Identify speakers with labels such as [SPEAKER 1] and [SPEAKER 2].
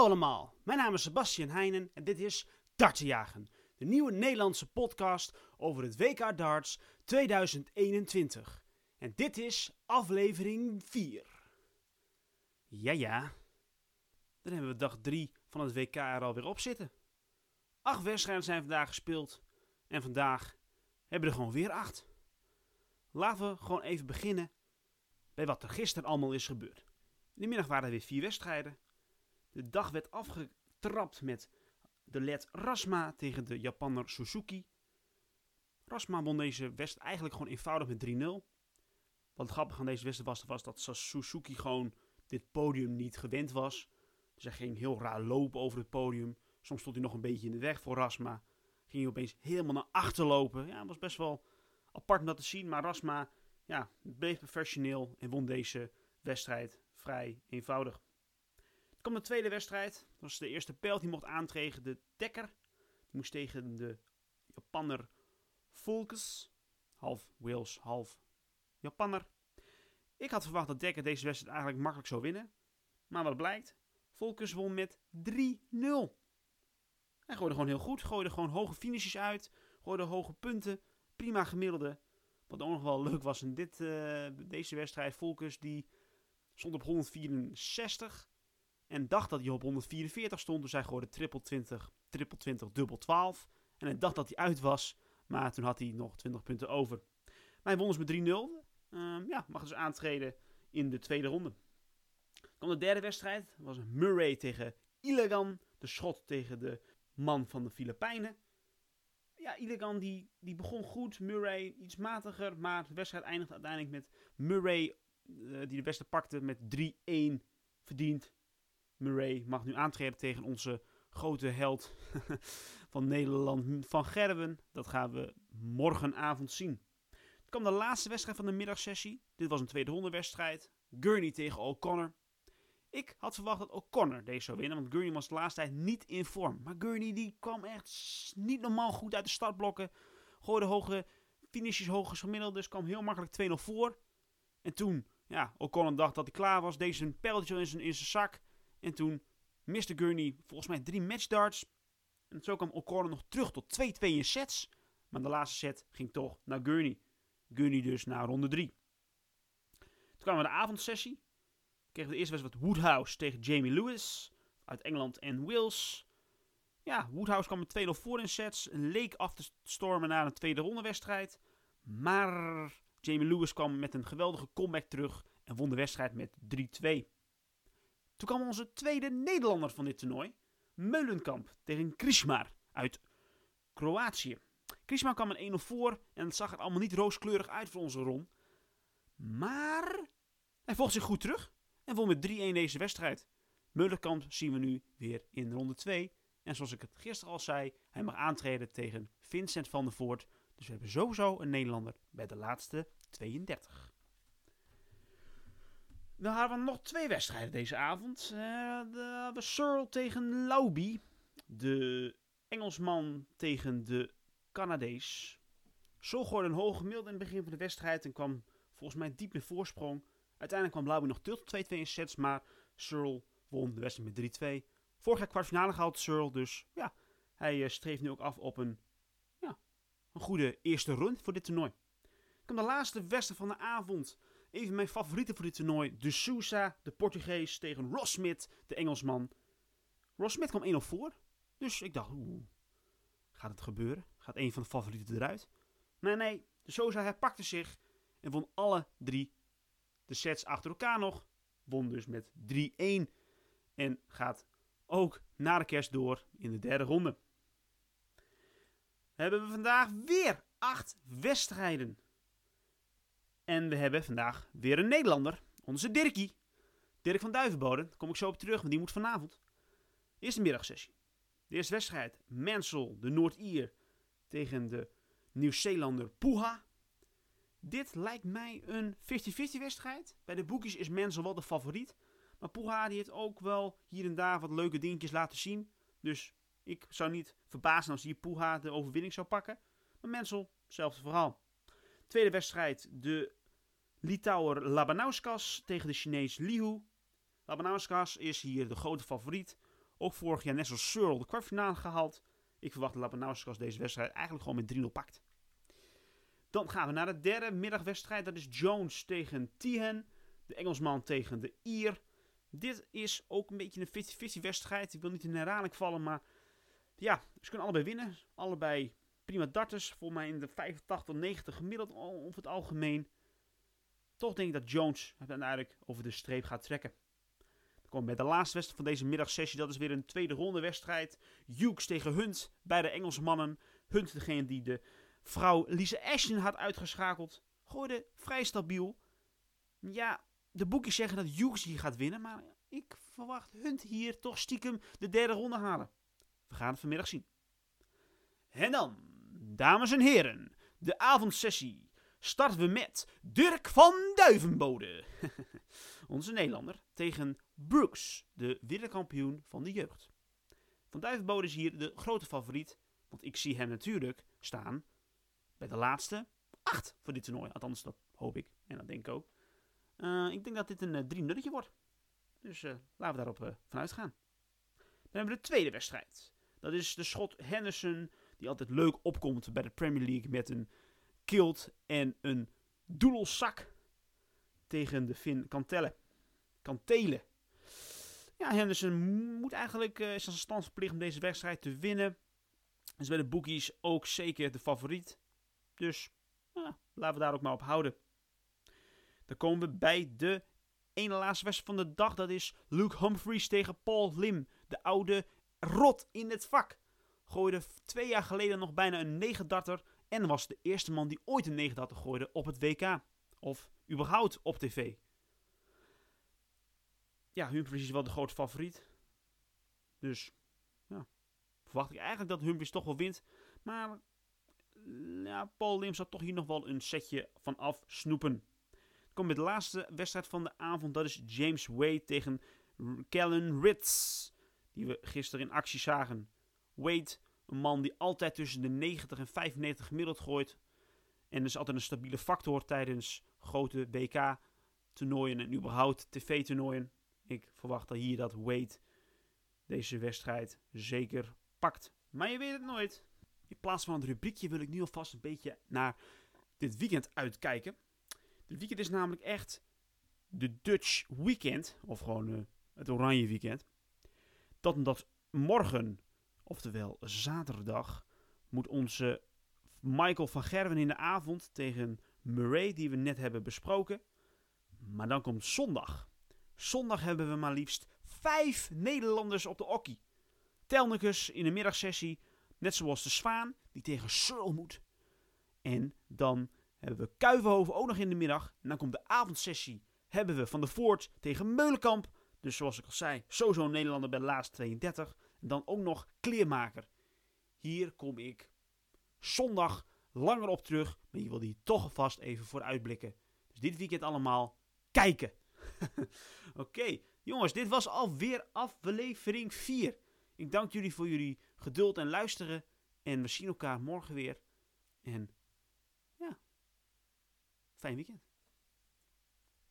[SPEAKER 1] Hallo allemaal, mijn naam is Sebastian Heijnen en dit is Dartenjagen, de nieuwe Nederlandse podcast over het WK Darts 2021. En dit is aflevering 4. Ja ja, dan hebben we dag 3 van het WK er alweer op zitten. Acht wedstrijden zijn vandaag gespeeld en vandaag hebben we er gewoon weer acht. Laten we gewoon even beginnen bij wat er gisteren allemaal is gebeurd. In de middag waren er weer vier wedstrijden. De dag werd afgetrapt met de led Rasma tegen de Japanner Suzuki. Rasma won deze wedstrijd eigenlijk gewoon eenvoudig met 3-0. Wat het grappige aan deze wedstrijd was, was dat Suzuki gewoon dit podium niet gewend was. Dus hij ging heel raar lopen over het podium. Soms stond hij nog een beetje in de weg voor Rasma. Ging hij opeens helemaal naar achter lopen. Ja, het was best wel apart om dat te zien. Maar Rasma ja, bleef professioneel en won deze wedstrijd vrij eenvoudig. Kwam de tweede wedstrijd. Dat was de eerste pijl die mocht aantreden. De Dekker. Die moest tegen de Japanner Volkes. Half Wales, half Japanner. Ik had verwacht dat Dekker deze wedstrijd eigenlijk makkelijk zou winnen. Maar wat blijkt? Volkes won met 3-0. Hij gooide gewoon heel goed. Gooide gewoon hoge finishes uit. Gooide hoge punten. Prima gemiddelde. Wat ook nog wel leuk was in dit, uh, deze wedstrijd. Volkes die stond op 164. En dacht dat hij op 144 stond. Dus hij gooide triple 20, triple 20, dubbel 12. En hij dacht dat hij uit was. Maar toen had hij nog 20 punten over. Maar hij won dus met 3-0. Uh, ja, mag dus aantreden in de tweede ronde. Dan de derde wedstrijd. Dat was Murray tegen Illegan. De schot tegen de man van de Filipijnen. Ja, Illegan die, die begon goed. Murray iets matiger. Maar de wedstrijd eindigde uiteindelijk met Murray uh, die de beste pakte met 3-1 verdiend. Murray mag nu aantreden tegen onze grote held van Nederland, Van Gerwen. Dat gaan we morgenavond zien. Het kwam de laatste wedstrijd van de middagsessie. Dit was een tweede ronde wedstrijd. Gurney tegen O'Connor. Ik had verwacht dat O'Connor deze zou winnen, want Gurney was de laatste tijd niet in vorm. Maar Gurney die kwam echt niet normaal goed uit de startblokken. Gooide hoge finishes, hoge gemiddeld, dus kwam heel makkelijk 2-0 voor. En toen, ja, O'Connor dacht dat hij klaar was, deed zijn pijltje in zijn, in zijn zak. En toen miste Gurney volgens mij drie matchdarts. En zo kwam O'Connor nog terug tot 2-2 in sets. Maar de laatste set ging toch naar Gurney. Gurney dus naar ronde 3. Toen kwamen we de avondsessie. Kregen de eerste wedstrijd Woodhouse tegen Jamie Lewis. Uit Engeland en Wales. Ja, Woodhouse kwam met 2-0 voor in sets. Leek af te stormen naar een tweede ronde wedstrijd. Maar Jamie Lewis kwam met een geweldige comeback terug. En won de wedstrijd met 3-2. Toen kwam onze tweede Nederlander van dit toernooi. Meulenkamp tegen Krismar uit Kroatië. Krismar kwam een 1-0 voor en het zag er allemaal niet rooskleurig uit voor onze Ron. Maar hij volgt zich goed terug en won met 3-1 deze wedstrijd. Meulenkamp zien we nu weer in ronde 2. En zoals ik het gisteren al zei, hij mag aantreden tegen Vincent van der Voort. Dus we hebben sowieso een Nederlander bij de laatste 32. Dan hadden we nog twee wedstrijden deze avond. Uh, de, de Searle tegen Lauby. De Engelsman tegen de Canadees. Zo gooide een hoge gemiddelde in het begin van de wedstrijd en kwam volgens mij diep in voorsprong. Uiteindelijk kwam Lauby nog tot 2-2 in sets, maar Searle won de wedstrijd met 3-2. Vorig jaar kwartfinale gehaald Searle, dus ja, hij uh, streeft nu ook af op een, ja, een goede eerste run voor dit toernooi. Dan de laatste wedstrijd van de avond. Even mijn favorieten voor dit toernooi. De Sousa, de Portugees, tegen Ross Smith, de Engelsman. Ross Smith kwam 1-0 voor. Dus ik dacht, oeh, gaat het gebeuren? Gaat een van de favorieten eruit? Maar nee, de Sousa herpakte zich en won alle drie de sets achter elkaar nog. Won dus met 3-1 en gaat ook na de kerst door in de derde ronde. Hebben we vandaag weer acht wedstrijden. En we hebben vandaag weer een Nederlander, onze Dirkie. Dirk van Duivenboden, daar kom ik zo op terug, want die moet vanavond. Eerste middagsessie. De eerste wedstrijd, Mansell, de Noord-Ier, tegen de Nieuw-Zeelander Puha. Dit lijkt mij een 50-50 wedstrijd. Bij de boekjes is Mansell wel de favoriet. Maar Puha die heeft ook wel hier en daar wat leuke dingetjes laten zien. Dus ik zou niet verbazen als hier Puha de overwinning zou pakken. Maar Mansell, hetzelfde verhaal. Tweede wedstrijd, de Litouwer Labanauskas tegen de Chinees Liu. Labanauskas is hier de grote favoriet Ook vorig jaar net zoals Searle de kwartfinale gehaald. Ik verwacht dat Labanauskas deze wedstrijd eigenlijk gewoon met 3-0 pakt. Dan gaan we naar de derde middagwedstrijd. Dat is Jones tegen Tihen. De Engelsman tegen de Ier. Dit is ook een beetje een 50-50 wedstrijd. Ik wil niet in herhaling vallen, maar ja, ze kunnen allebei winnen. Allebei prima darters. Volgens mij in de 85 90 gemiddeld over het algemeen. Toch denk ik dat Jones uiteindelijk over de streep gaat trekken. Dan komen we bij de laatste wedstrijd van deze middagsessie. Dat is weer een tweede ronde wedstrijd. Hughes tegen Hunt. Beide Engelse mannen. Hunt degene die de vrouw Lisa Ashton had uitgeschakeld. Gooide vrij stabiel. Ja, de boekjes zeggen dat Hughes hier gaat winnen. Maar ik verwacht Hunt hier toch stiekem de derde ronde halen. We gaan het vanmiddag zien. En dan, dames en heren, de avondsessie starten we met Dirk van Duivenbode. Onze Nederlander tegen Brooks, de wereldkampioen van de jeugd. Van Duivenbode is hier de grote favoriet, want ik zie hem natuurlijk staan bij de laatste acht voor dit toernooi. Althans, dat hoop ik en dat denk ik ook. Uh, ik denk dat dit een uh, drie nulletje wordt. Dus uh, laten we daarop vanuit gaan. Dan hebben we de tweede wedstrijd. Dat is de schot Henderson, die altijd leuk opkomt bij de Premier League met een en een doedelzak tegen de Finn Kantelle. Kantelen. Ja, Henderson moet eigenlijk uh, zijn standsverplicht om deze wedstrijd te winnen. Is bij de bookies ook zeker de favoriet. Dus ja, laten we daar ook maar op houden. Dan komen we bij de ene laatste wedstrijd van de dag. Dat is Luke Humphries tegen Paul Lim. De oude rot in het vak. Gooide twee jaar geleden nog bijna een 9 darter. En was de eerste man die ooit een 9 darter gooide op het WK. Of überhaupt op tv. Ja, Humphries is wel de grote favoriet. Dus ja, verwacht ik eigenlijk dat Humphries toch wel wint. Maar ja, Paul Lim zal toch hier nog wel een setje van afsnoepen. Dan komt de laatste wedstrijd van de avond. Dat is James Wade tegen Kellen Ritz. Die we gisteren in actie zagen. Wade, een man die altijd tussen de 90 en 95 gemiddeld gooit. En dus altijd een stabiele factor tijdens grote WK-toernooien en überhaupt tv-toernooien. Ik verwacht dat hier dat Wade deze wedstrijd zeker pakt. Maar je weet het nooit. In plaats van het rubriekje wil ik nu alvast een beetje naar dit weekend uitkijken. Dit weekend is namelijk echt de Dutch Weekend, of gewoon uh, het Oranje Weekend. Dat omdat morgen, oftewel zaterdag, moet onze Michael van Gerwen in de avond tegen Murray, die we net hebben besproken. Maar dan komt zondag. Zondag hebben we maar liefst vijf Nederlanders op de okkie. Telnicus in de middagsessie, net zoals de Zwaan, die tegen Searle moet. En dan hebben we Kuivenhoven ook nog in de middag. En dan komt de avondsessie, hebben we Van de Voort tegen Meulenkamp. Dus zoals ik al zei, sowieso een Nederlander bij de laatste 32. Dan ook nog Kleermaker. Hier kom ik zondag langer op terug. Maar je wil die toch alvast even voor uitblikken. Dus dit weekend allemaal kijken. Oké, jongens, dit was alweer aflevering 4. Ik dank jullie voor jullie geduld en luisteren. En we zien elkaar morgen weer. En ja, fijn weekend.